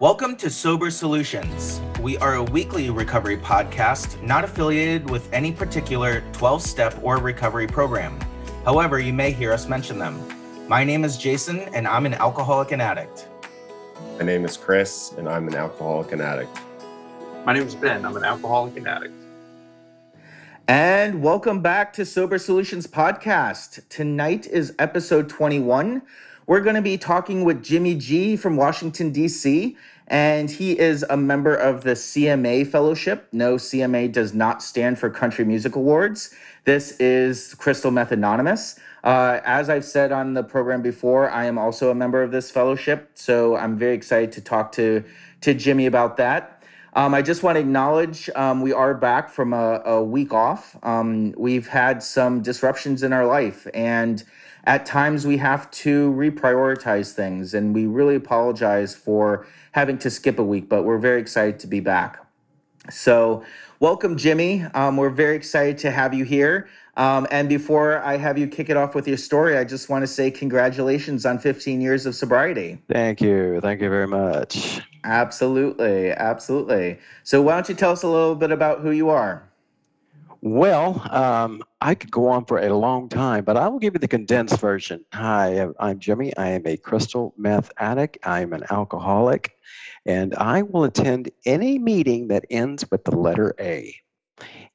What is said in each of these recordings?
Welcome to Sober Solutions. We are a weekly recovery podcast not affiliated with any particular 12 step or recovery program. However, you may hear us mention them. My name is Jason, and I'm an alcoholic and addict. My name is Chris, and I'm an alcoholic and addict. My name is Ben. I'm an alcoholic and addict. And welcome back to Sober Solutions Podcast. Tonight is episode 21. We're going to be talking with Jimmy G from Washington, D.C., and he is a member of the CMA Fellowship. No, CMA does not stand for Country Music Awards. This is Crystal Meth Anonymous. Uh, as I've said on the program before, I am also a member of this fellowship, so I'm very excited to talk to, to Jimmy about that. Um, I just want to acknowledge um, we are back from a, a week off. Um, we've had some disruptions in our life, and at times we have to reprioritize things, and we really apologize for having to skip a week, but we're very excited to be back. So, welcome, Jimmy. Um, we're very excited to have you here. Um, and before I have you kick it off with your story, I just want to say congratulations on 15 years of sobriety. Thank you. Thank you very much. Absolutely. Absolutely. So, why don't you tell us a little bit about who you are? Well, um, I could go on for a long time, but I will give you the condensed version. Hi, I'm Jimmy. I am a crystal meth addict. I'm an alcoholic, and I will attend any meeting that ends with the letter A.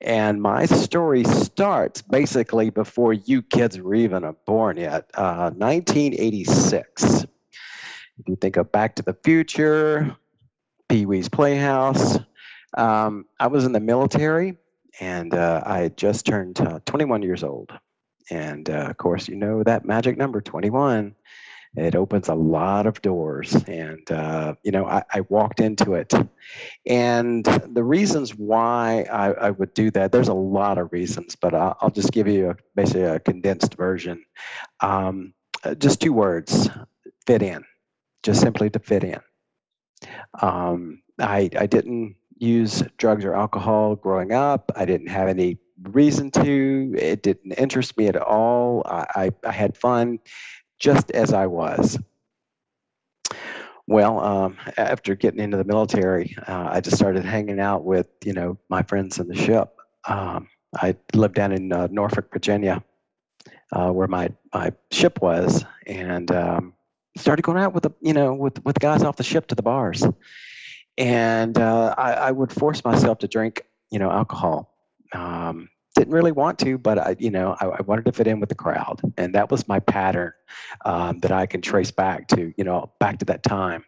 And my story starts basically before you kids were even born yet, uh, 1986. If you think of Back to the Future, Pee Wee's Playhouse, um, I was in the military and uh, I had just turned uh, 21 years old. And uh, of course, you know that magic number 21. It opens a lot of doors, and uh, you know I, I, walked into it. And the reasons why I, I, would do that, there's a lot of reasons, but I'll, I'll just give you a, basically a condensed version. Um, uh, just two words: fit in. Just simply to fit in. Um, I I didn't use drugs or alcohol growing up. I didn't have any reason to. It didn't interest me at all. I, I, I had fun just as I was. Well, um, after getting into the military, uh, I just started hanging out with, you know, my friends in the ship. Um, I lived down in uh, Norfolk, Virginia, uh, where my, my ship was, and um, started going out with the, you know, with with guys off the ship to the bars and uh, I, I, would force myself to drink, you know, alcohol. Um, didn't really want to, but I, you know, I, I, wanted to fit in with the crowd, and that was my pattern um, that I can trace back to, you know, back to that time.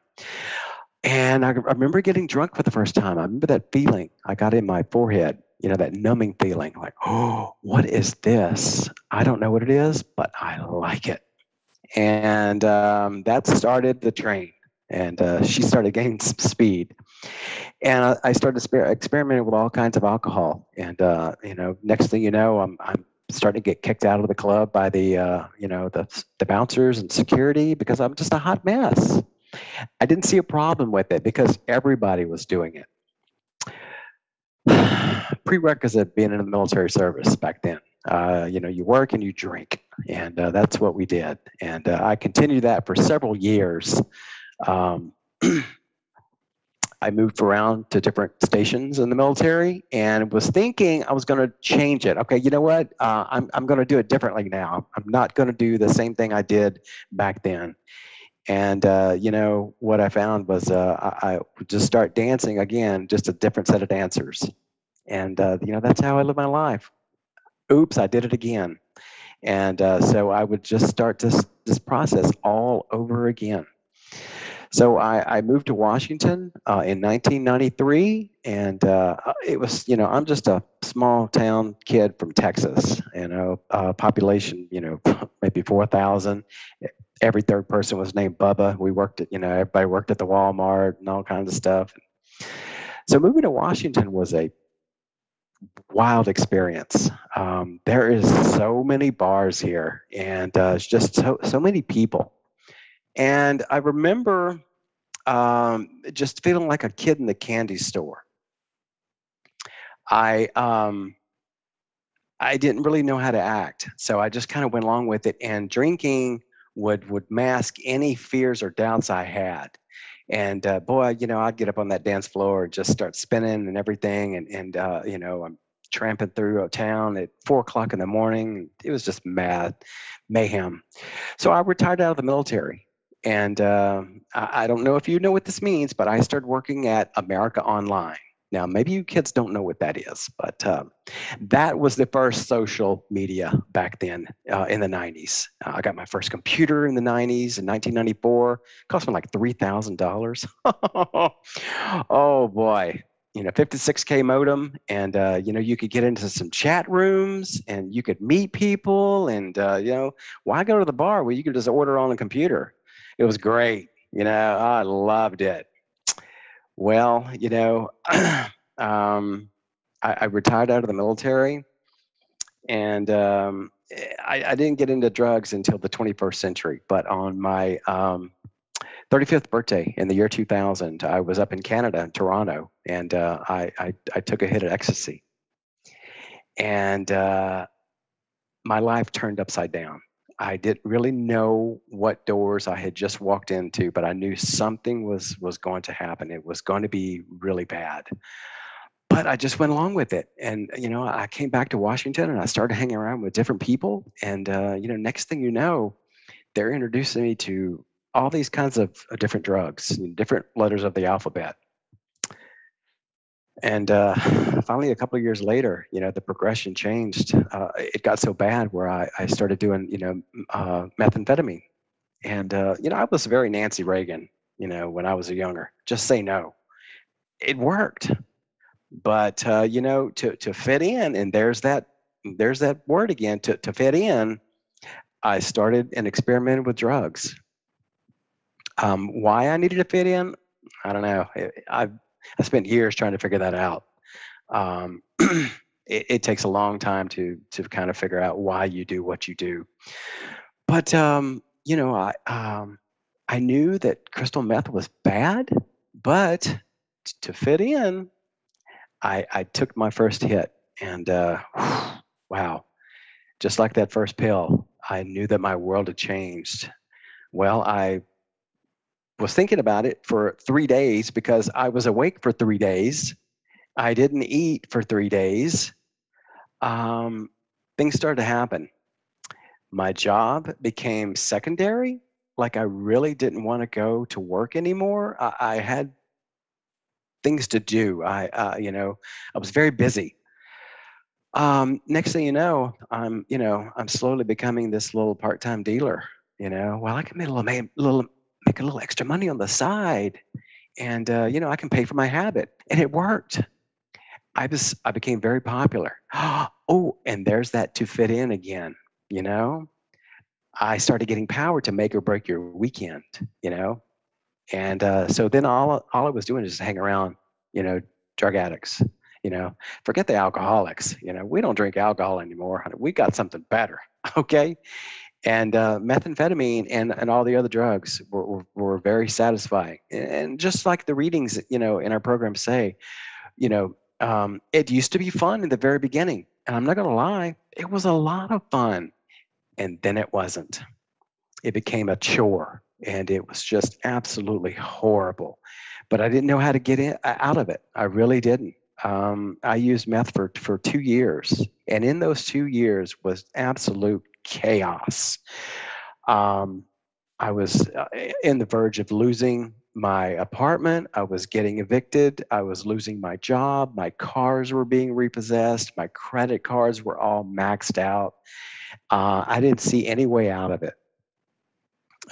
And I, I remember getting drunk for the first time. I remember that feeling I got in my forehead, you know, that numbing feeling, like, oh, what is this? I don't know what it is, but I like it. And um, that started the train and uh, she started gaining some speed. And I, I started exper- experimenting with all kinds of alcohol. And uh, you know, next thing you know, I'm I'm starting to get kicked out of the club by the uh, you know the the bouncers and security because I'm just a hot mess. I didn't see a problem with it because everybody was doing it. Prerequisite being in the military service back then. Uh, you know, you work and you drink, and uh, that's what we did. And uh, I continued that for several years um, I moved around to different stations in the military and was thinking I was going to change it. Okay, you know what? Uh, I'm, I'm going to do it differently now. I'm not going to do the same thing I did back then. And, uh, you know, what I found was uh, I, I, would just start dancing again, just a different set of dancers. And, uh, you know, that's how I live my life. Oops, I did it again. And uh, so I would just start this, this process all over again. So I, I moved to Washington uh, in 1993, and uh, it was, you know, I'm just a small town kid from Texas, you know, uh, population, you know, maybe 4,000. Every third person was named Bubba. We worked at, you know, everybody worked at the Walmart and all kinds of stuff. So moving to Washington was a wild experience. Um, there is so many bars here, and uh, it's just so so many people. And I remember um, just feeling like a kid in the candy store. I um, I didn't really know how to act, so I just kind of went along with it. And drinking would would mask any fears or doubts I had. And uh, boy, you know, I'd get up on that dance floor and just start spinning and everything. And, and uh, you know, I'm tramping through a town at four o'clock in the morning. It was just mad, mayhem. So I retired out of the military. And uh, I, don't know if you know what this means, but I started working at America Online. Now, maybe you kids don't know what that is, but uh, that was the first social media back then uh, in the 90s. Uh, I got my first computer in the 90s in 1994. It Cost me like $3,000. oh boy. You know, 56K modem, and uh, you know, you could get into some chat rooms and you could meet people. And uh, you know, why go to the bar where you could just order on a computer? It was great. You know, I loved it. Well, you know, um, I, I, retired out of the military, and um, I, I, didn't get into drugs until the 21st century. But on my um, 35th birthday in the year 2000, I was up in Canada, in Toronto, and uh, I, I, I took a hit of ecstasy, and uh, my life turned upside down. I didn't really know what doors I had just walked into, but I knew something was was going to happen. It was going to be really bad. But I just went along with it, and you know, I came back to Washington, and I started hanging around with different people, and uh, you know, next thing you know, they're introducing me to all these kinds of uh, different drugs, different letters of the alphabet and uh, finally a couple of years later you know the progression changed. Uh, it got so bad where i, I started doing you know uh, methamphetamine. And uh, you know i was very nancy reagan you know when i was a younger. Just say no. It worked. But uh, you know to, to fit in and there's that there's that word again to, to fit in i started and experimented with drugs. Um, why i needed to fit in? I don't know. I've I spent years trying to figure that out. Um, it, it, takes a long time to to kind of figure out why you do what you do. But um, you know, I um, I knew that crystal meth was bad, but t- to fit in, I I took my first hit, and uh, wow, just like that first pill, I knew that my world had changed. Well, I was thinking about it for three days because I was awake for three days. I didn't eat for three days. Um, things started to happen. My job became secondary. Like I really didn't want to go to work anymore. I, I had things to do. I, uh, you know, I was very busy. Um, next thing you know, I'm, you know, I'm slowly becoming this little part-time dealer. You know, well, I can make a little, little make a little extra money on the side and uh, you know i can pay for my habit and it worked. I was i became very popular. Oh and there's that to fit in again you know? I started getting power to make or break your weekend you know? And uh, so then all all i was doing is just hang around you know drug addicts you know? Forget the alcoholics you know? We don't drink alcohol anymore we got something better okay and uh, methamphetamine and, and all the other drugs were, were, were, very satisfying. And just like the readings you know in our program say you know um, it used to be fun in the very beginning and i'm not going to lie it was a lot of fun and then it wasn't. It became a chore and it was just absolutely horrible but i didn't know how to get in, out of it. I really didn't. Um, i used meth for, for two years and in those two years was absolute chaos. Um, I was uh, in the verge of losing my apartment. I was getting evicted. I was losing my job. My cars were being repossessed. My credit cards were all maxed out. Uh, I didn't see any way out of it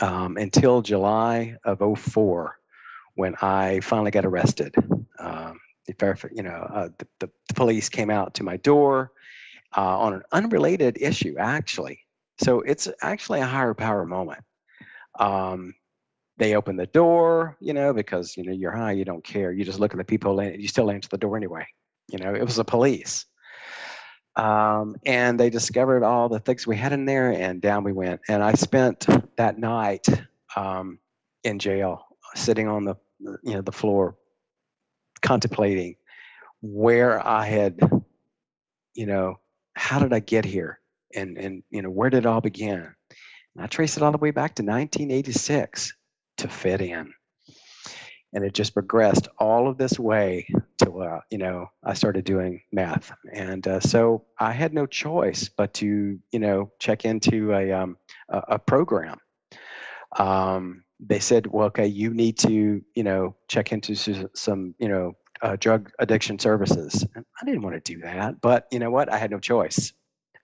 um, until July of 04 when I finally got arrested. Um, you know, uh, the, the, police came out to my door uh, on an unrelated issue, actually. So it's actually a higher power moment. Um, they open the door, you know, because you know you're high, you don't care. You just look at the people, and you still answer the door anyway. You know, it was the police, um, and they discovered all the things we had in there, and down we went. And I spent that night um, in jail, sitting on the you know the floor, contemplating where I had, you know, how did I get here? And and you know where did it all begin and i trace it all the way back to 1986 to fit in and it just progressed all of this way to uh, you know I started doing meth, and uh, so I had no choice but to you know check into a um, a, a program. Um, they said, well, okay, you need to you know check into some you know uh, drug addiction services. And I didn't want to do that, but you know what? I had no choice.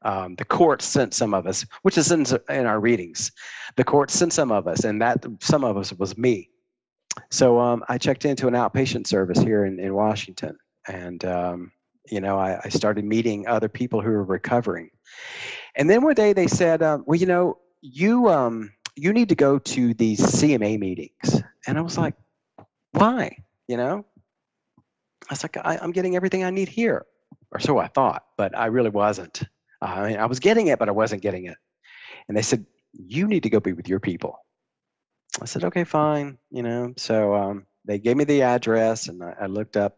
Um, the court sent some of us, which is in, in our readings. The court sent some of us, and that some of us was me. So um, I checked into an outpatient service here in, in Washington, and um, you know I, I started meeting other people who were recovering. And then one day they said, uh, "Well, you know, you um, you need to go to these CMA meetings," and I was like, "Why?" You know, I was like, I, "I'm getting everything I need here," or so I thought, but I really wasn't. Uh, I mean, I was getting it, but I wasn't getting it. And they said, "You need to go be with your people." I said, okay, fine, you know. So um, they gave me the address, and I, I looked up,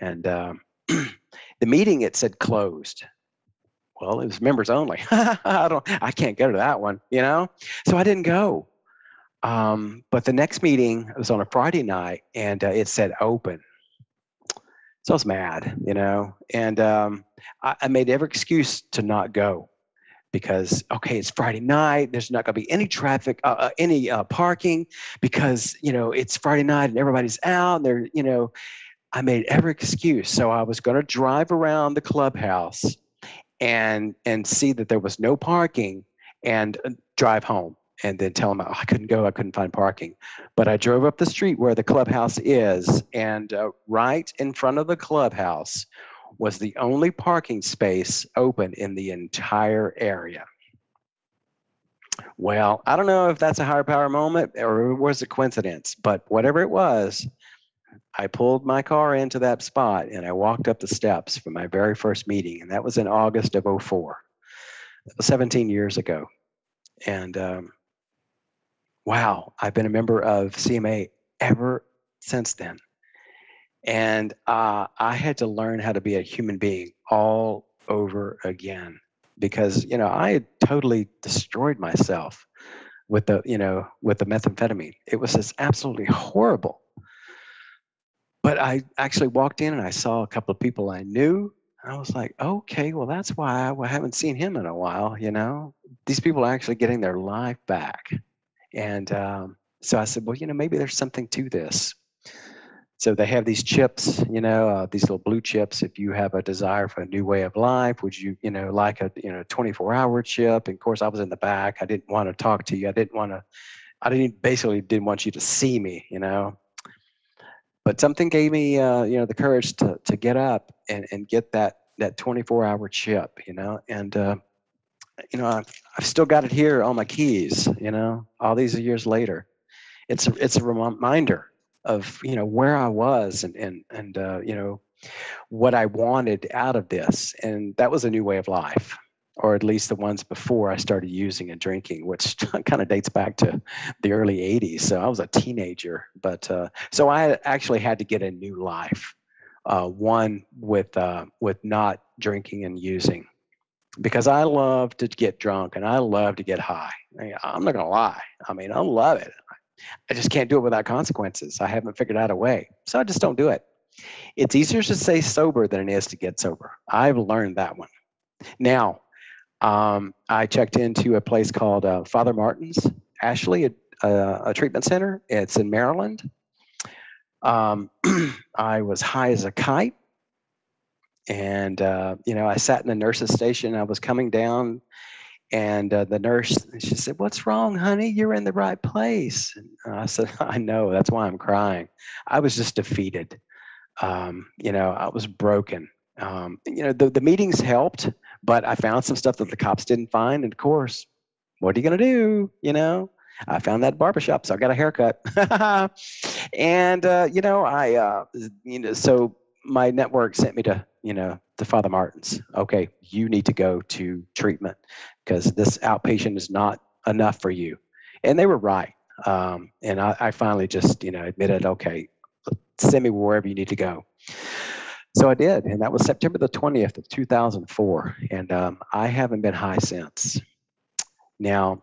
and um, the meeting it said closed. Well, it was members only. I don't, I can't go to that one, you know. So I didn't go. Um, but the next meeting was on a Friday night, and uh, it said open. So I was mad, you know, and um, I, I made every excuse to not go because okay it's friday night there's not going to be any traffic uh, uh, any uh, parking because you know it's friday night and everybody's out and they're you know i made every excuse. So i was going to drive around the clubhouse and and see that there was no parking and uh, drive home and then tell them oh, i couldn't go i couldn't find parking but i drove up the street where the clubhouse is and uh, right in front of the clubhouse was the only parking space open in the entire area. Well, I don't know if that's a higher power moment or it was a coincidence, but whatever it was, I pulled my car into that spot and I walked up the steps for my very first meeting, and that was in August of 04. 17 years ago. And um, wow, I've been a member of CMA ever since then and uh, I had to learn how to be a human being all over again because you know I had totally destroyed myself with the you know with the methamphetamine. It was just absolutely horrible. But I actually walked in and I saw a couple of people I knew. I was like, okay, well that's why I haven't seen him in a while. You know, these people are actually getting their life back, and um, so I said, well, you know, maybe there's something to this so they have these chips, you know, uh, these little blue chips. If you have a desire for a new way of life, would you, you know, like a, you know, 24 hour chip? And of course, I was in the back. I didn't want to talk to you. I didn't want to, I didn't basically didn't want you to see me, you know. But something gave me, uh, you know, the courage to to get up and and get that that 24 hour chip, you know, and. Uh, you know, I've, I've still got it here on my keys. You know, all these years later, it's a, it's a reminder of you know where I was and and and uh, you know what I wanted out of this, and that was a new way of life, or at least the ones before I started using and drinking, which kind of dates back to the early '80s. So I was a teenager, but uh, so I actually had to get a new life, uh, one with uh, with not drinking and using. Because I love to get drunk and I love to get high. I'm not gonna lie. I mean, I love it. I just can't do it without consequences. I haven't figured out a way. So I just don't do it. It's easier to stay sober than it is to get sober. I've learned that one. Now, um, I checked into a place called uh, Father Martin's, Ashley, a, a, a, treatment center. It's in Maryland. Um, I was high as a kite. And, uh, you know, I sat in the nurse's station. I was coming down and uh, the nurse, she said, What's wrong, honey? You're in the right place. And I said, I know. That's why I'm crying. I was just defeated. Um, you know, I was broken. Um, you know, the, the meetings helped, but I found some stuff that the cops didn't find. And of course, what are you going to do? You know, I found that barbershop, so I got a haircut. and, uh, you know, I, uh, you know, so my network sent me to, you know, the Father Martin's. Okay, you need to go to treatment because this outpatient is not enough for you. And they were right. Um, and I, I, finally just, you know, admitted, okay, send me wherever you need to go. So I did, and that was September the 20th of 2004. And um, I haven't been high since. Now,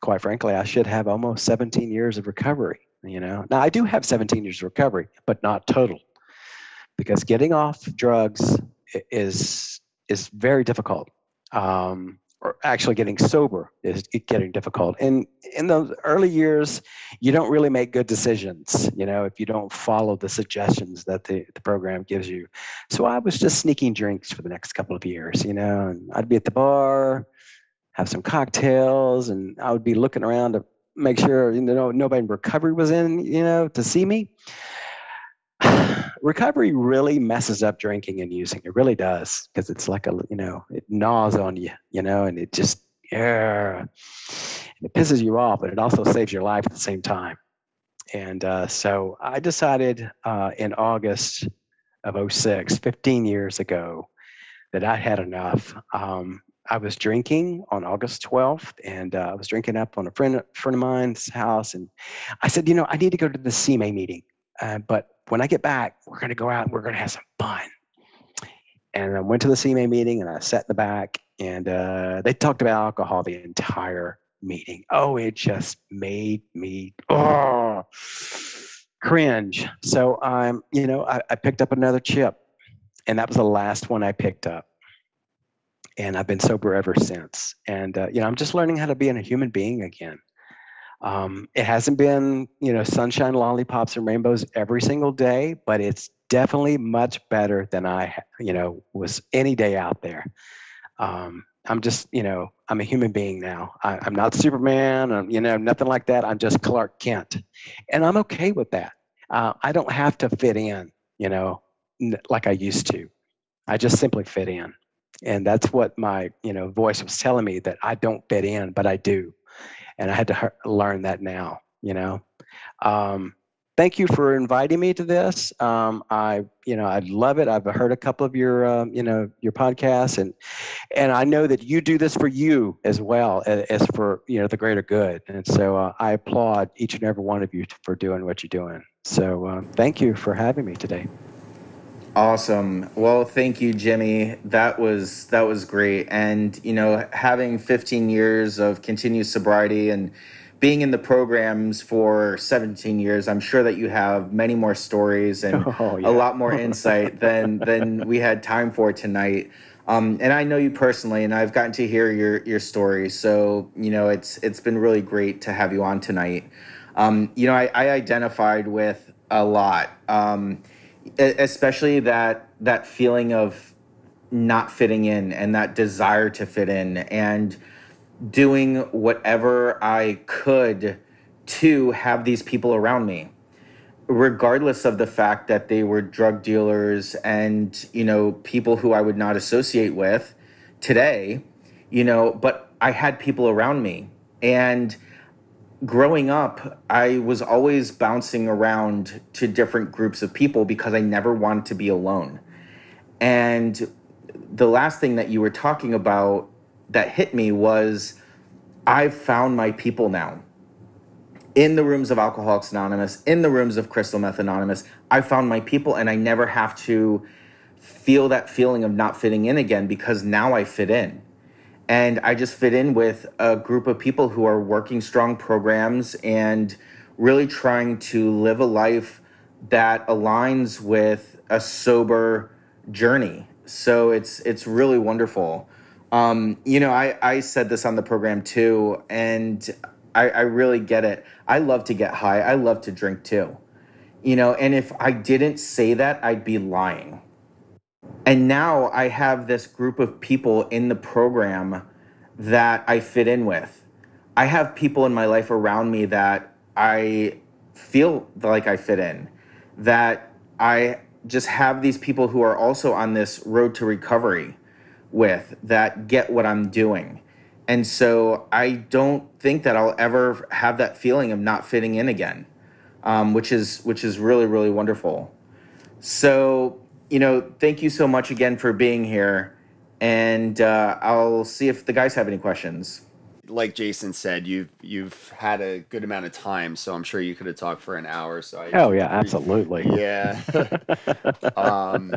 quite frankly, I should have almost 17 years of recovery. You know, now I do have 17 years of recovery, but not total, because getting off drugs is is very difficult. Um, or actually getting sober is getting difficult. And in those early years, you don't really make good decisions, you know, if you don't follow the suggestions that the, the program gives you. So I was just sneaking drinks for the next couple of years, you know, and I'd be at the bar, have some cocktails, and I would be looking around to make sure, you know, nobody in recovery was in, you know, to see me recovery really messes up drinking and using. It really does because it's like a you know it gnaws on you, you know, and it just yeah, it pisses you off, but it also saves your life at the same time. And uh, so I decided uh, in August of 06, 15 years ago, that I had enough. Um, I was drinking on August 12th, and uh, I was drinking up on a friend friend of mine's house, and I said, you know, I need to go to the CMA meeting, uh, but when I get back, we're going to go out and we're going to have some fun. And I went to the CMA meeting and I sat in the back and uh, they talked about alcohol the entire meeting. Oh, it just made me oh cringe. So I'm, you know, I, I picked up another chip, and that was the last one I picked up. And I've been sober ever since. And uh, you know, I'm just learning how to be a human being again. Um, it hasn't been, you know, sunshine, lollipops, and rainbows every single day, but it's definitely much better than I, you know, was any day out there. Um, I'm just, you know, I'm a human being now. I, am not Superman, I'm, you know, nothing like that. I'm just Clark Kent, and I'm okay with that. Uh, I don't have to fit in, you know, like I used to. I just simply fit in, and that's what my, you know, voice was telling me that I don't fit in, but I do and I had to learn that now. You know, um, thank you for inviting me to this. Um, I, you know, I love it. I've heard a couple of your, uh, you know, your podcasts, and and I know that you do this for you as well as for you know the greater good. And so uh, I applaud each and every one of you for doing what you're doing. So uh, thank you for having me today. Awesome. Well, thank you, Jimmy. That was that was great. And you know, having 15 years of continued sobriety and being in the programs for 17 years, I'm sure that you have many more stories and oh, yeah. a lot more insight than than we had time for tonight. Um, and I know you personally, and I've gotten to hear your your story. So you know, it's it's been really great to have you on tonight. Um, you know, I, I identified with a lot. Um, especially that that feeling of not fitting in and that desire to fit in and doing whatever I could to have these people around me. Regardless of the fact that they were drug dealers and you know people who I would not associate with today you know but I had people around me. And growing up, I was always bouncing around to different groups of people because I never wanted to be alone. And the last thing that you were talking about that hit me was I've found my people now. In the rooms of Alcoholics Anonymous, in the rooms of Crystal Meth Anonymous, I found my people and I never have to feel that feeling of not fitting in again because now I fit in and I just fit in with a group of people who are working strong programs and really trying to live a life that aligns with a sober journey. So it's it's really wonderful. Um, you know, I, I said this on the program too, and I, I really get it. I love to get high. I love to drink too. You know, and if I didn't say that, I'd be lying and now I have this group of people in the program that I fit in with. I have people in my life around me that I feel like I fit in, that I just have these people who are also on this road to recovery with that get what I'm doing. And so I don't think that I'll ever have that feeling of not fitting in again, um, which is which is really really wonderful. So you know, thank you so much again for being here. And uh, I'll see if the guys have any questions. Like Jason said, you've you've had a good amount of time, so I'm sure you could have talked for an hour. So I, oh yeah, absolutely. Yeah. um,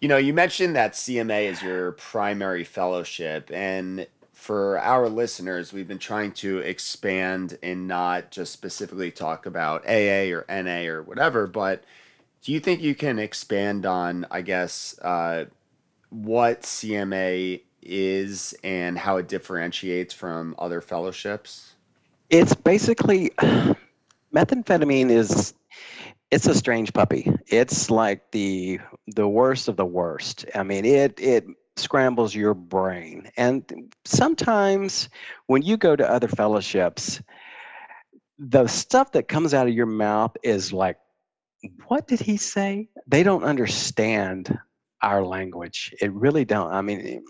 you know, you mentioned that CMA is your primary fellowship, and for our listeners, we've been trying to expand and not just specifically talk about AA or NA or whatever, but do you think you can expand on, I guess, uh, what CMA is and how it differentiates from other fellowships? It's basically methamphetamine is it's a strange puppy. It's like the the worst of the worst. I mean, it it scrambles your brain. And sometimes when you go to other fellowships, the stuff that comes out of your mouth is like, what did he say? They don't understand our language. It really don't. I mean,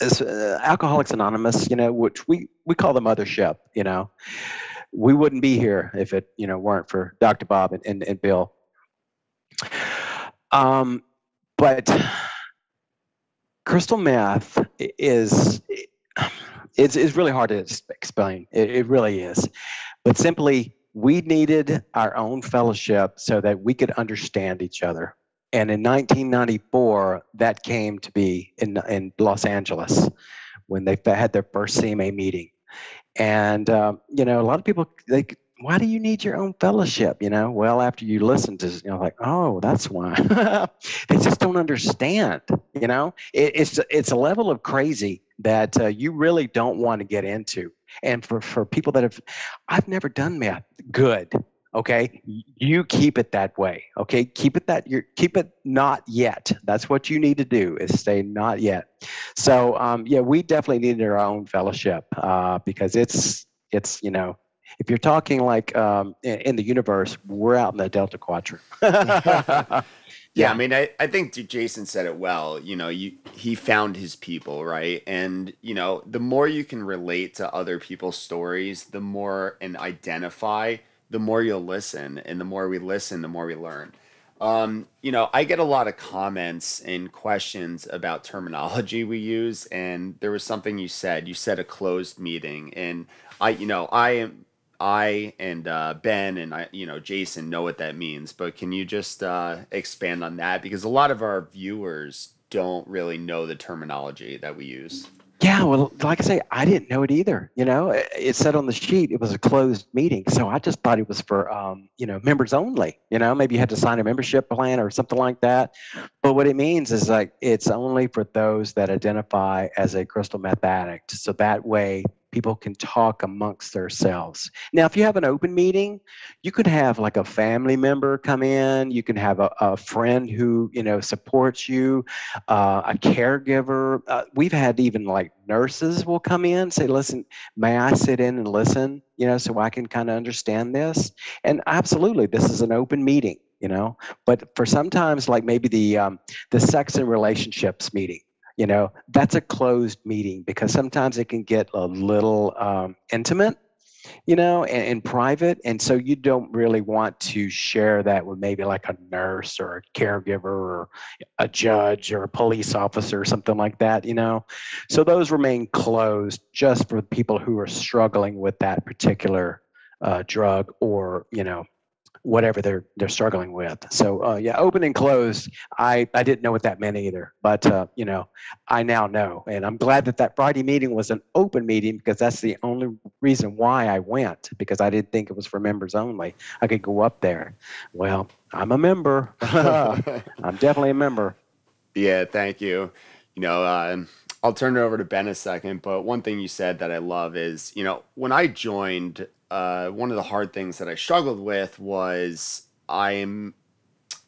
as, uh, Alcoholics Anonymous, you know, which we we call the mothership, you know, we wouldn't be here if it, you know, weren't for Dr. Bob and, and, and Bill. Um, but crystal meth is it's, it's really hard to explain. It, it really is. But simply, we needed our own fellowship so that we could understand each other. And in 1994, that came to be in, in Los Angeles when they had their first CMA meeting. And, um, you know, a lot of people, they why do you need your own fellowship? You know, well, after you listen to, you know, like, oh, that's why. they just don't understand. You know, it, it's it's a level of crazy that uh, you really don't want to get into. And for for people that have, I've never done meth. Good. Okay, you keep it that way. Okay, keep it that you keep it not yet. That's what you need to do is stay not yet. So um, yeah, we definitely needed our own fellowship uh, because it's it's you know if you're talking like um, in, in, the universe, we're out in the Delta Quadrant. yeah. yeah, I mean, I, I think Jason said it well. You know, you he found his people, right? And you know, the more you can relate to other people's stories, the more and identify, the more you'll listen, and the more we listen, the more we learn. Um, you know, I get a lot of comments and questions about terminology we use, and there was something you said. You said a closed meeting, and I, you know, I am I and uh, Ben and I, you know, Jason know what that means, but can you just uh, expand on that because a lot of our viewers don't really know the terminology that we use. Yeah, well, like I say, I didn't know it either. You know, it, said on the sheet it was a closed meeting, so I just thought it was for um, you know members only. You know, maybe you had to sign a membership plan or something like that. But what it means is like it's only for those that identify as a crystal meth addict. So that way, people can talk amongst themselves. Now, if you have an open meeting, you could have like a family member come in, you can have a, a friend who, you know, supports you, uh, a caregiver. Uh, we've had even like nurses will come in, say, listen, may I sit in and listen, you know, so I can kind of understand this? And absolutely, this is an open meeting you know but for sometimes like maybe the um, the sex and relationships meeting you know that's a closed meeting because sometimes it can get a little um, intimate you know in private. And so you don't really want to share that with maybe like a nurse or a caregiver or a judge or a police officer or something like that you know? So those remain closed just for people who are struggling with that particular uh, drug or you know whatever they're they're struggling with. So uh, yeah, open and closed. I I didn't know what that meant either, but uh, you know, I now know, and I'm glad that that Friday meeting was an open meeting because that's the only reason why I went because I didn't think it was for members only. I could go up there. Well, I'm a member. I'm definitely a member. Yeah, thank you. You know, uh, I'll turn it over to Ben a second, but one thing you said that I love is, you know, when I joined uh, one of the hard things that I struggled with was I'm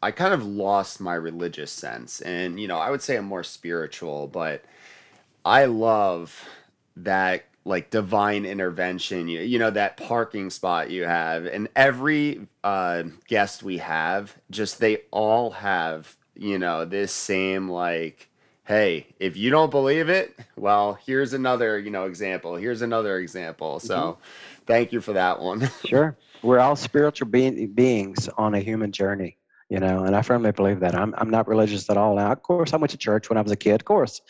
I kind of lost my religious sense, and you know I would say I'm more spiritual, but I love that like divine intervention. You, you know that parking spot you have, and every uh, guest we have, just they all have you know this same like hey, if you don't believe it, well, here's another, you know, example. Here's another example. So, mm-hmm. Thank you for that one. sure. We're all spiritual being, beings on a human journey. You know, and I firmly believe that. I'm, I'm not religious at all now. Of course, I went to church when I was a kid, of course.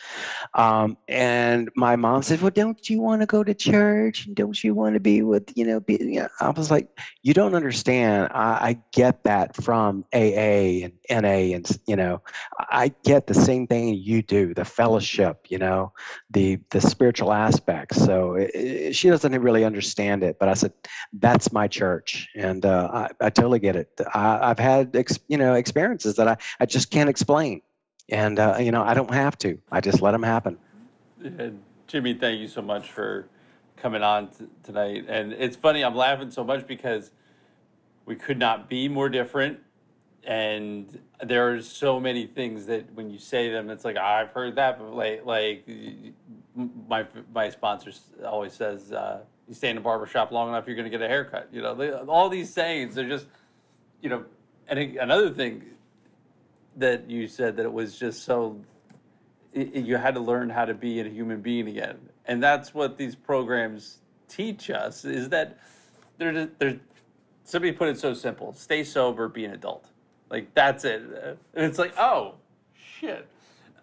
Um, and my mom said, Well, don't you want to go to church? Don't you want to be with, you know, be, you know, I was like, You don't understand. I, I get that from AA and NA, and, you know, I get the same thing you do the fellowship, you know, the, the spiritual aspects. So it, it, she doesn't really understand it. But I said, That's my church. And uh, I, I totally get it. I, I've had, ex- you know, experiences that I, I just can't explain. And, uh, you know, I don't have to. I just let them happen. Jimmy, thank you so much for coming on t- tonight. And it's funny, I'm laughing so much because we could not be more different. And there are so many things that when you say them, it's like I've heard that, but like like my my sponsor always says, uh, "You stay in a barber shop long enough, you're going to get a haircut." You know, they, all these sayings, they're just, you know. And another thing that you said that it was just so i- i- you had to learn how to be a human being again. And that's what these programs teach us is that they're, they're somebody put it so simple stay sober be an adult. Like that's it. And it's like oh shit.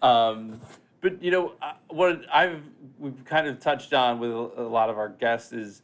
Um, but you know what i've we've kind of touched on with a lot of our guests is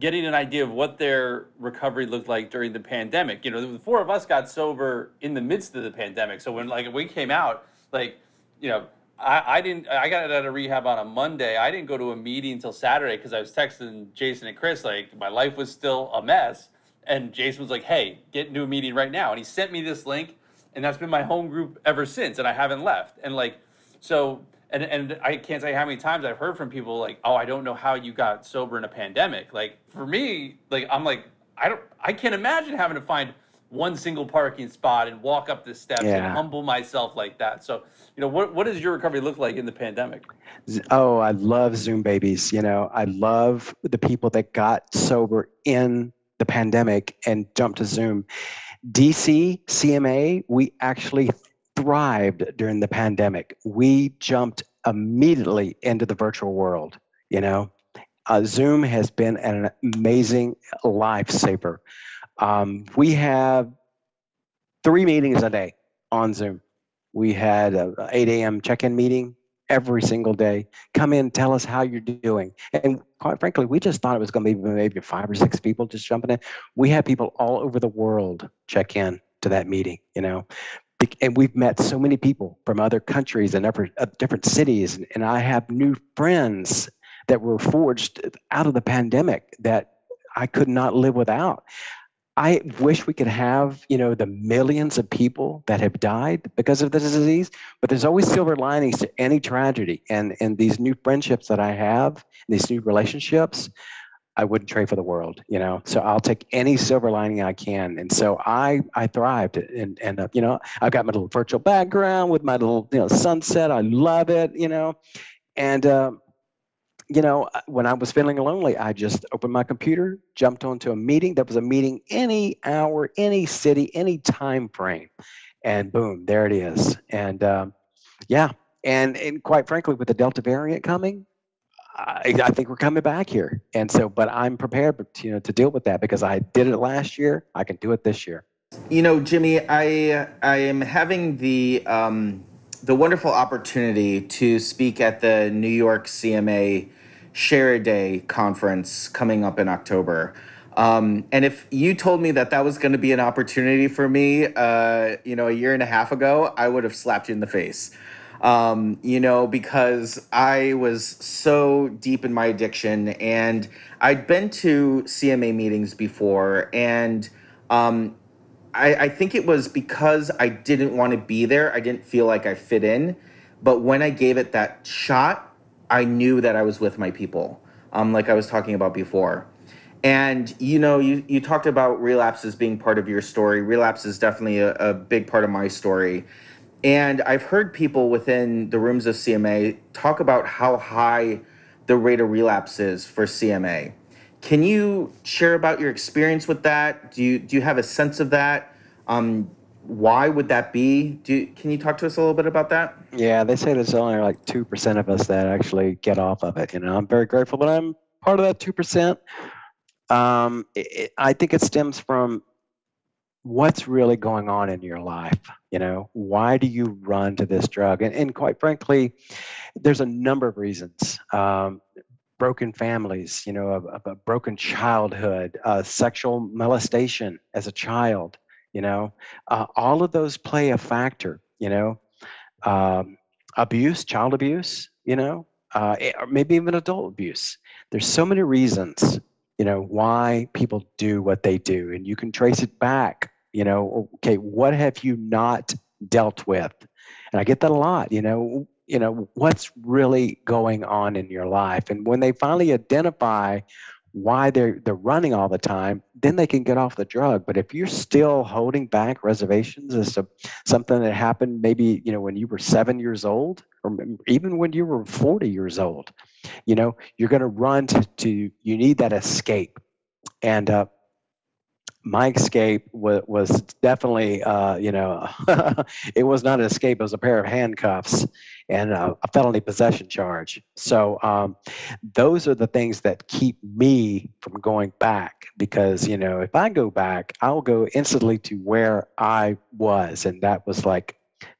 getting an idea of what their recovery looked like during the pandemic. You know, the four of us got sober in the midst of the pandemic. So when like we came out, like, you know, I, I didn't I got out of rehab on a Monday. I didn't go to a meeting until Saturday because I was texting Jason and Chris like my life was still a mess. And Jason was like, hey, get into a meeting right now. And he sent me this link and that's been my home group ever since and I haven't left. And like so and and I can't say how many times I've heard from people like, "Oh, I don't know how you got sober in a pandemic." Like for me, like I'm like I don't I can't imagine having to find one single parking spot and walk up the steps Yeah. and humble myself like that. So, you know, what what does your recovery look like in the pandemic? Oh, I love Zoom babies. You know, I love the people that got sober in the pandemic and jumped to Zoom. DC, CMA, we actually thrived during the pandemic. We jumped immediately into the virtual world. You know, uh, Zoom has been an amazing lifesaver. Um, we have three meetings a day on Zoom. We had a a 8 a.m. check-in meeting every single day. Come in, tell us how you're doing. And quite frankly, we just thought it was going to be maybe five or six people just jumping in. We had people all over the world check in to that meeting. You know, and we've met so many people from other countries and uh, different cities. And, and I have new friends that were forged out of the pandemic that I could not live without. I wish we could have, you know, the millions of people that have died because of this disease, but there's always silver linings to any tragedy. And and these new friendships that I have, these new relationships, I wouldn't trade for the world, you know. So I'll take any silver lining I can. And so I I thrived and and uh, you know, I've got my little virtual background with my little, you know, sunset. I love it, you know. And um you know, uh, when I was feeling lonely, I just opened my computer, jumped onto a meeting. That was a meeting any hour, any city, any time frame, and boom, there it is. And um, yeah, and and quite frankly, with the Delta variant coming, I, I think we're coming back here. And so, but I'm prepared, to, you know, to deal with that because I did it last year. I can do it this year. You know, Jimmy, I I am having the um, the wonderful opportunity to speak at the New York CMA Share a Day conference coming up in October. Um, and if you told me that that was going to be an opportunity for me, uh, you know, a year and a half ago, I would have slapped you in the face. Um, you know, because I was so deep in my addiction, and I'd been to CMA meetings before, and um, I, I think it was because I didn't want to be there. I didn't feel like I fit in. But when I gave it that shot, I knew that I was with my people, um, like I was talking about before. And you know, you, you talked about relapses being part of your story. Relapse is definitely a, a big part of my story. And I've heard people within the rooms of CMA talk about how high the rate of relapse is for CMA. Can you share about your experience with that? Do you do you have a sense of that? Um, why would that be? Do can you talk to us a little bit about that? Yeah, they say there's only like two percent of us that actually get off of it. You know, I'm very grateful that I'm part of that two percent. Um, I think it stems from what's really going on in your life? You know why do you run to this drug? And, and quite frankly there's a number of reasons. Um, broken families you know a, a broken childhood uh, sexual molestation as a child you know uh, all of those play a factor you know. Um, abuse child abuse you know uh, eh, or maybe even adult abuse. There's so many reasons you know why people do what they do and you can trace it back you know okay what have you not dealt with? And i get that a lot you know you know what's really going on in your life? And when they finally identify why they're they're running all the time then they can get off the drug. But if you're still holding back reservations as to something that happened maybe you know when you were 7 years old or even when you were 40 years old you know you're going to run to, to you need that escape. And uh, my escape was, was definitely, uh, you know, it was not an escape. It was a pair of handcuffs and a, a felony possession charge. So um, those are the things that keep me from going back because, you know, if I go back, I'll go instantly to where I was. And that was like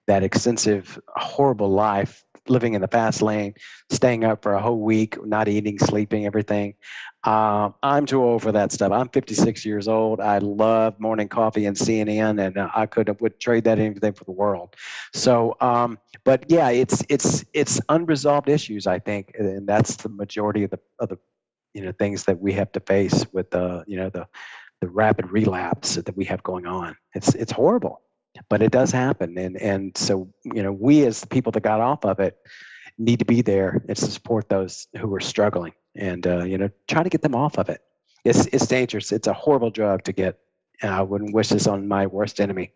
that extensive, horrible life living in the fast lane, staying up for a whole week, not eating, sleeping, everything. Um, I'm too old for that stuff. I'm 56 years old. I love morning coffee and CNN, and uh, I could would trade that anything for the world. So, um, but yeah, it's it's it's unresolved issues. I think, and that's the majority of the of the you know things that we have to face with the you know the the rapid relapse that we have going on. It's it's horrible, but it does happen, and and so you know we as the people that got off of it need to be there and to support those who are struggling and uh, you know try to get them off of it it's it's dangerous it's a horrible drug to get and i wouldn't wish this on my worst enemy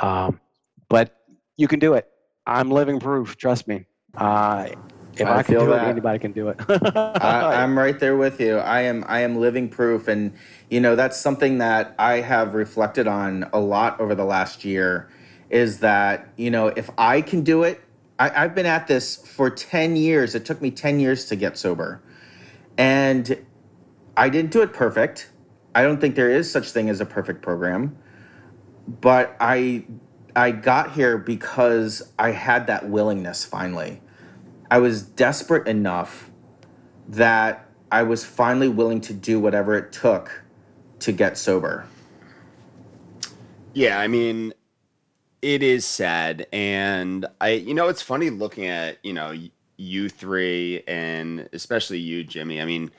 um, but you can do it i'm living proof trust me uh, if I i, can feel do that. it anybody can do it I, I'm right there with you. I am I am living proof, and you know that's something that I have reflected on a lot over the last year. Is that you know if I can do it, I, I've been at this for ten years. It took me ten years to get sober, and I didn't do it perfect. I don't think there is such thing as a perfect program, but I I got here because I had that willingness finally. I was desperate enough that I was finally willing to do whatever it took to get sober. Yeah, I mean, it is sad, and I, you know, it's funny looking at you know you three and especially you, Jimmy. I mean,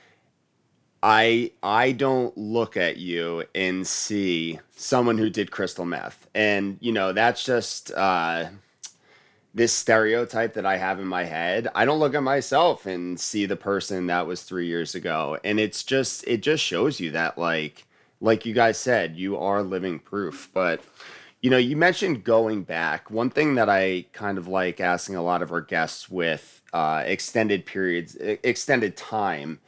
I I don't look at you and see someone who did crystal meth, and you know that's just uh, this stereotype that I have in my head. I don't look at myself and see the person that was three years ago, and it's just it just shows you that like like you guys said, you are living proof, but. You know, you mentioned going back. One thing that I kind of like asking a lot of our guests with uh, extended periods, extended time,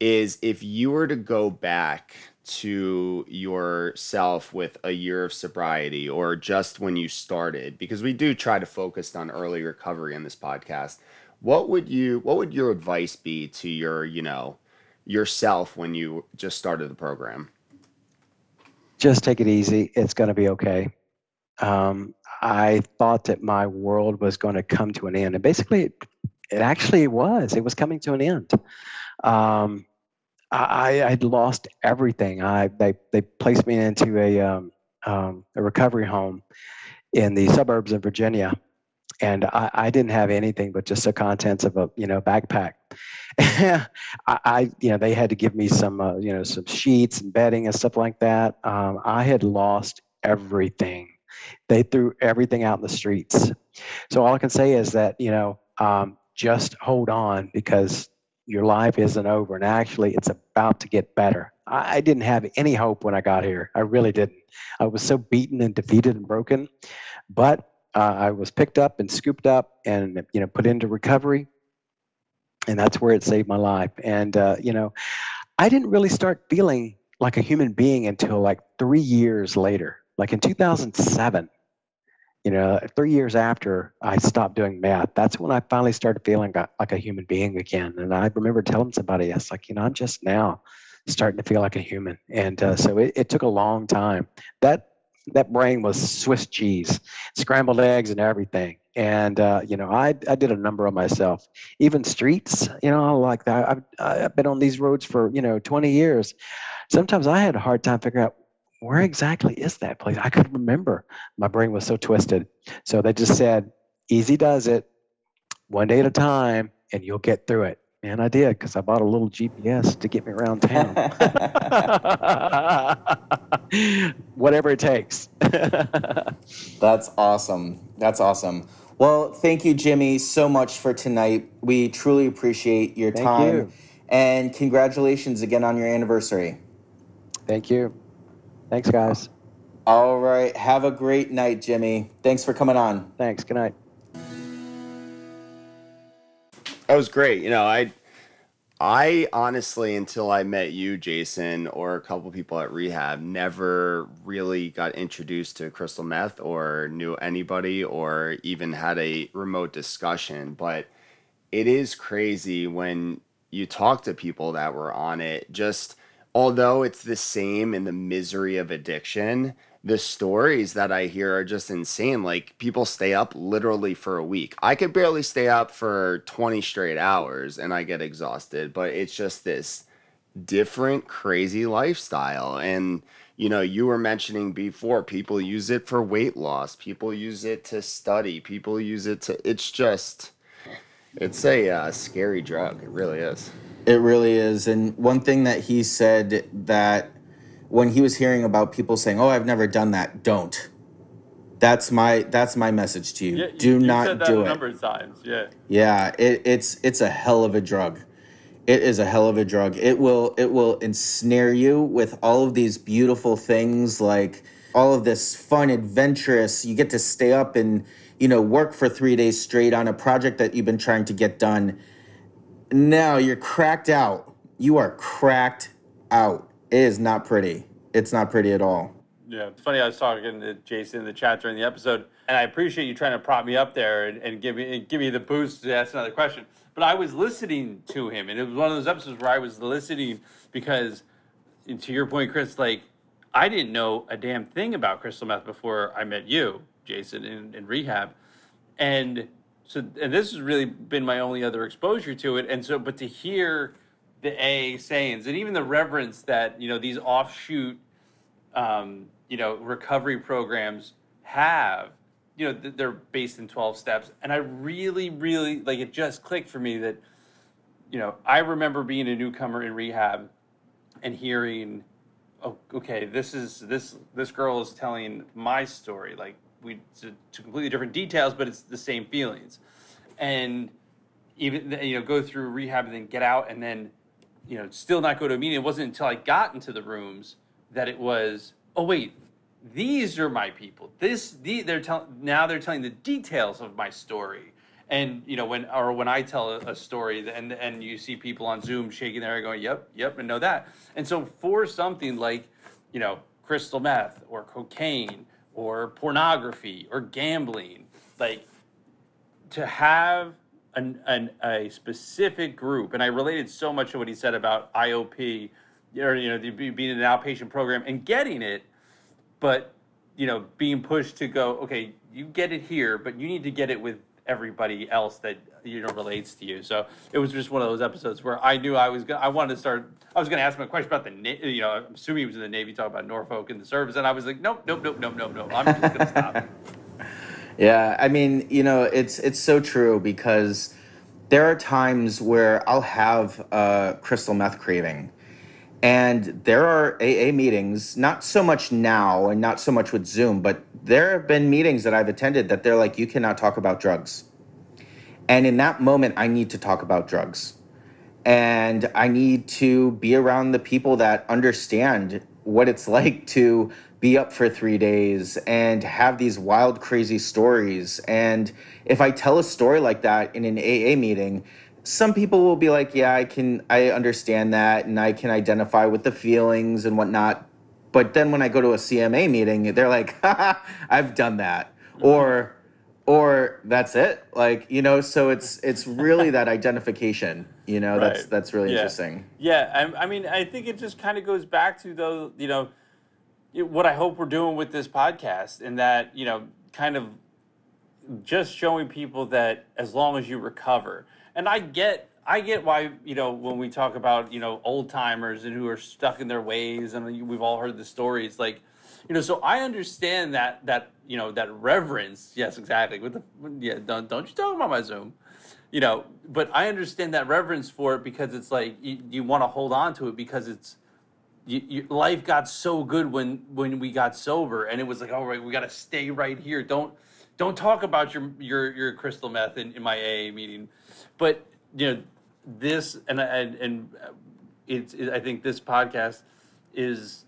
is if you were to go back to yourself with a year of sobriety or just when you started, because we do try to focus on early recovery in this podcast, what would you, what would your advice be to your, you know, yourself when you just started the program? just take it easy it's going to be okay um, i thought that my world was going to come to an end and basically it, it actually was it was coming to an end um, I, I had lost everything. I they they placed me into a um, um, a recovery home in the suburbs of Virginia, and I, I didn't have anything but just the contents of a you know backpack. I, I you know they had to give me some uh, you know some sheets and bedding and stuff like that. Um, I had lost everything. They threw everything out in the streets. So all I can say is that you know um, just hold on because your life isn't over and actually it's about to get better. I, I didn't have any hope when i got here. I really didn't. I was so beaten and defeated and broken but uh, i was picked up and scooped up and you know put into recovery and that's where it saved my life. And uh, you know i didn't really start feeling like a human being until like three years later like in 2007 you know, three years after I stopped doing meth, that's when I finally started feeling like a human being again. And I remember telling somebody, I was like, you know, I'm just now starting to feel like a human. And uh, so it, it took a long time. That that brain was Swiss cheese, scrambled eggs and everything. And uh, you know, I I did a number on myself. Even streets, you know, like that. I've I've been on these roads for you know 20 years. Sometimes I had a hard time figuring out where exactly is that place. I couldn't remember. My brain was so twisted. So they just said, easy does it, one day at a time, and you'll get through it. And I did because I bought a little GPS to get me around town. Whatever it takes. That's awesome. That's awesome. Well, thank you, Jimmy, so much for tonight. We truly appreciate your Thank time. you. And congratulations again on your anniversary. Thank you. Thanks, guys. All right. Have a great night, Jimmy. Thanks for coming on. Thanks. Good night. That was great. You know, I I honestly until I met you, Jason, or a couple people at rehab, never really got introduced to crystal meth or knew anybody or even had a remote discussion, but it is crazy when you talk to people that were on it just although it's the same in the misery of addiction the stories that i hear are just insane like people stay up literally for a week i could barely stay up for 20 straight hours and i get exhausted but it's just this different crazy lifestyle and you know you were mentioning before people use it for weight loss people use it to study people use it to it's just it's a uh, scary drug. It really is. It really is. And one thing that he said that when he was hearing about people saying, "Oh, I've never done that," don't. That's my that's my message to you. Yeah, you- do you've not said that do a it. number of times. Yeah. Yeah, it, it's it's a hell of a drug. It is a hell of a drug. It will it will ensnare you with all of these beautiful things like all of this fun adventurous. You get to stay up and you know work for 3 days straight on a project that you've been trying to get done. Now you're cracked out. You are cracked out. It is not pretty. It's not pretty at all. Yeah, it's funny. I was talking to Jason in the chat during the episode, and I appreciate you trying to prop me up there and, and give me and give me the boost to ask another question. But I was listening to him, and it was one of those episodes where I was listening because, to your point, Chris, like I didn't know a damn thing about crystal meth before I met you, Jason, in, in rehab, and so and this has really been my only other exposure to it. And so, but to hear the a sayings and even the reverence that you know these offshoot um, you know, recovery programs have, you know, th- they're based in 12 steps. And I really, really, like, it just clicked for me that, you know, I remember being a newcomer in rehab and hearing, oh, okay, this is, this, this girl is telling my story. Like, we, to, to completely different details, but it's the same feelings. And even, you know, go through rehab and then get out and then, you know, still not go to a meeting. It wasn't until I got into the rooms that it was, oh wait, these are my people. This the they're telling now they're telling the details of my story. And you know when or when I tell a, a story and and you see people on Zoom shaking their head going, yep, yep, and know that. And so for something like, you know, crystal meth or cocaine or pornography or gambling, like to have an, an a specific group, and I related so much to what he said about IOP, or you know, being in an outpatient program and getting it, but you know, being pushed to go, okay, you get it here, but you need to get it with everybody else that you know relates to you. So it was just one of those episodes where I knew I was gonna, I wanted to start. I was going to ask him a question about the, Na- you know, I'm assuming he was in the Navy, talk about Norfolk and the service, and I was like, nope, nope, nope, nope, nope, nope. I'm just going to stop. Yeah, I mean, you know, it's it's so true because there are times where I'll have a crystal meth craving. And there are AA meetings, not so much now and not so much with Zoom, but there have been meetings that I've attended that they're like, you cannot talk about drugs. And in that moment, I need to talk about drugs. And I need to be around the people that understand what it's like to be up for three days and have these wild, crazy stories. And if I tell a story like that in an AA meeting, some people will be like, yeah, I can, I understand that and I can identify with the feelings and whatnot. But then when I go to a CMA meeting, they're like, I've done that. Mm-hmm. Or, or that's it. Like, you know, so it's, it's really that identification, you know, that's, Right. that's really Yeah. interesting. Yeah, I, I mean, I think it just kind of goes back to though, you know, what I hope we're doing with this podcast, in that you know, kind of just showing people that as long as you recover, and I get. I get why you know when we talk about you know old timers and who are stuck in their ways, and we've all heard the stories. Like, you know, so I understand that that you know that reverence. Yes, exactly. With the yeah, don't don't you talk about my Zoom, you know. But I understand that reverence for it because it's like you, you want to hold on to it because it's you, you, life got so good when when we got sober, and it was like, all right, we got to stay right here. Don't don't talk about your your your crystal meth in, in my AA meeting, but you know this and and and uh, it's it, I think this podcast is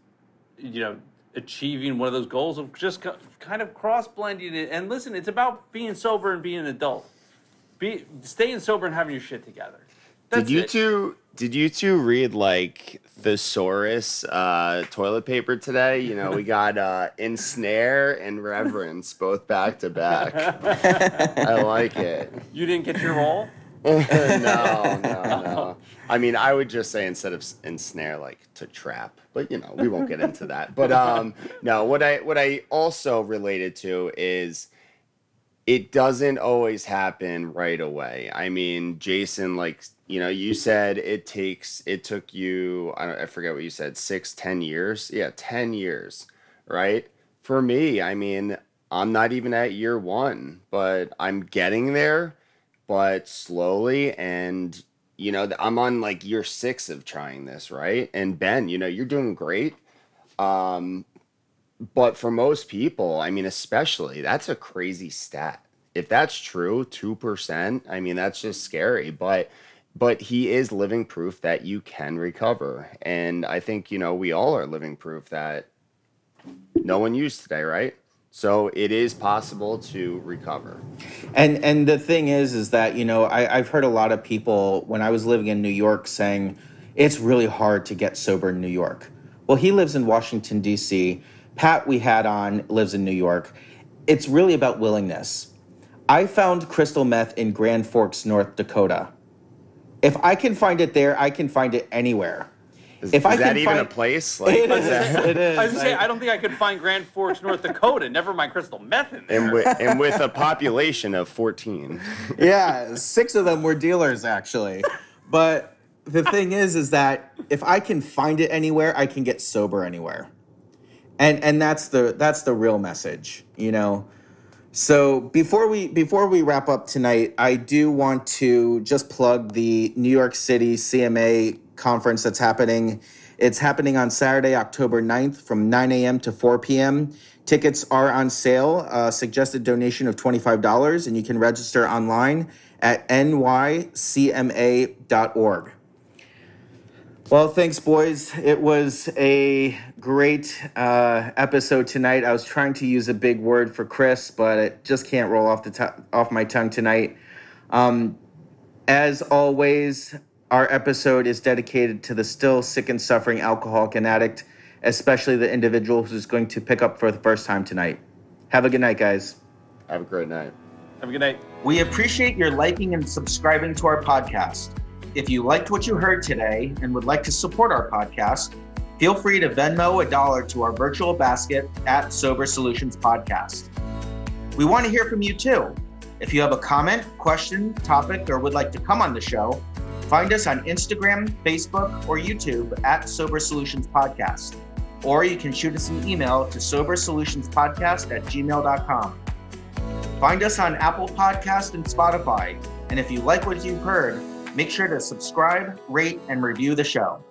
you know achieving one of those goals of just kind of cross blending it. And listen, it's about being sober and being an adult. Be staying sober and having your shit together. That's did you it. two did you two read like thesaurus uh toilet paper today? You know we got uh ensnare and reverence both back to back. I like it. You didn't get your role. no no no. I mean i would just say instead of ensnare like to trap but you know we won't get into that. But um no what i what i also related to is it doesn't always happen right away. I mean, Jason, like you know, you said it takes it took you I don't I forget what you said six ten years. Yeah, ten years, right? For me, I mean, I'm not even at year one, but I'm getting there, but slowly and you know i'm on like year six of trying this right and ben you know you're doing great um but for most people, I mean, especially, that's a crazy stat. If that's true, 2%, I mean, that's just scary. But but he is living proof that you can recover. And I think, you know, we all are living proof that no one used today, right? So it is possible to recover. And and the thing is, is that you know I, I've heard a lot of people when I was living in New York saying it's really hard to get sober in New York. Well, he lives in Washington D.C. Pat, we had on, lives in New York. It's really about willingness. I found crystal meth in Grand Forks, North Dakota. If I can find it there, I can find it anywhere. Is, If is I that can even a place? Like, It is is. that- It is. I was gonna say, I- I don't think I could find Grand Forks, North Dakota. Never mind crystal meth in there. and, with, and with a population of 14. yeah, six of them were dealers actually. But the thing is, is that if I can find it anywhere, I can get sober anywhere. And and that's the that's the real message, you know. So before we before we wrap up tonight, I do want to just plug the New York City CMA conference that's happening. It's happening on Saturday, October 9th from 9 a.m. to 4 p.m. Tickets are on sale, uh, suggested donation of $25, and you can register online at nycma.org. Well, thanks, boys. It was a great uh, episode tonight. I was trying to use a big word for Chris, but it just can't roll off the to- off my tongue tonight. Um, as always, our episode is dedicated to the still sick and suffering alcoholic and addict, especially the individual who's going to pick up for the first time tonight. Have a good night, guys. Have a great night. Have a good night. We appreciate your liking and subscribing to our podcast. If you liked what you heard today and would like to support our podcast, feel free to Venmo a dollar to our virtual basket at Sober Solutions Podcast. We want to hear from you too. If you have a comment, question, topic, or would like to come on the show, find us on Instagram, Facebook, or YouTube at Sober Solutions Podcast. Or you can shoot us an email to sobersolutionspodcast at gmail.com. Find us on Apple Podcast and Spotify. And if you like what you've heard, make sure to subscribe, rate, and review the show.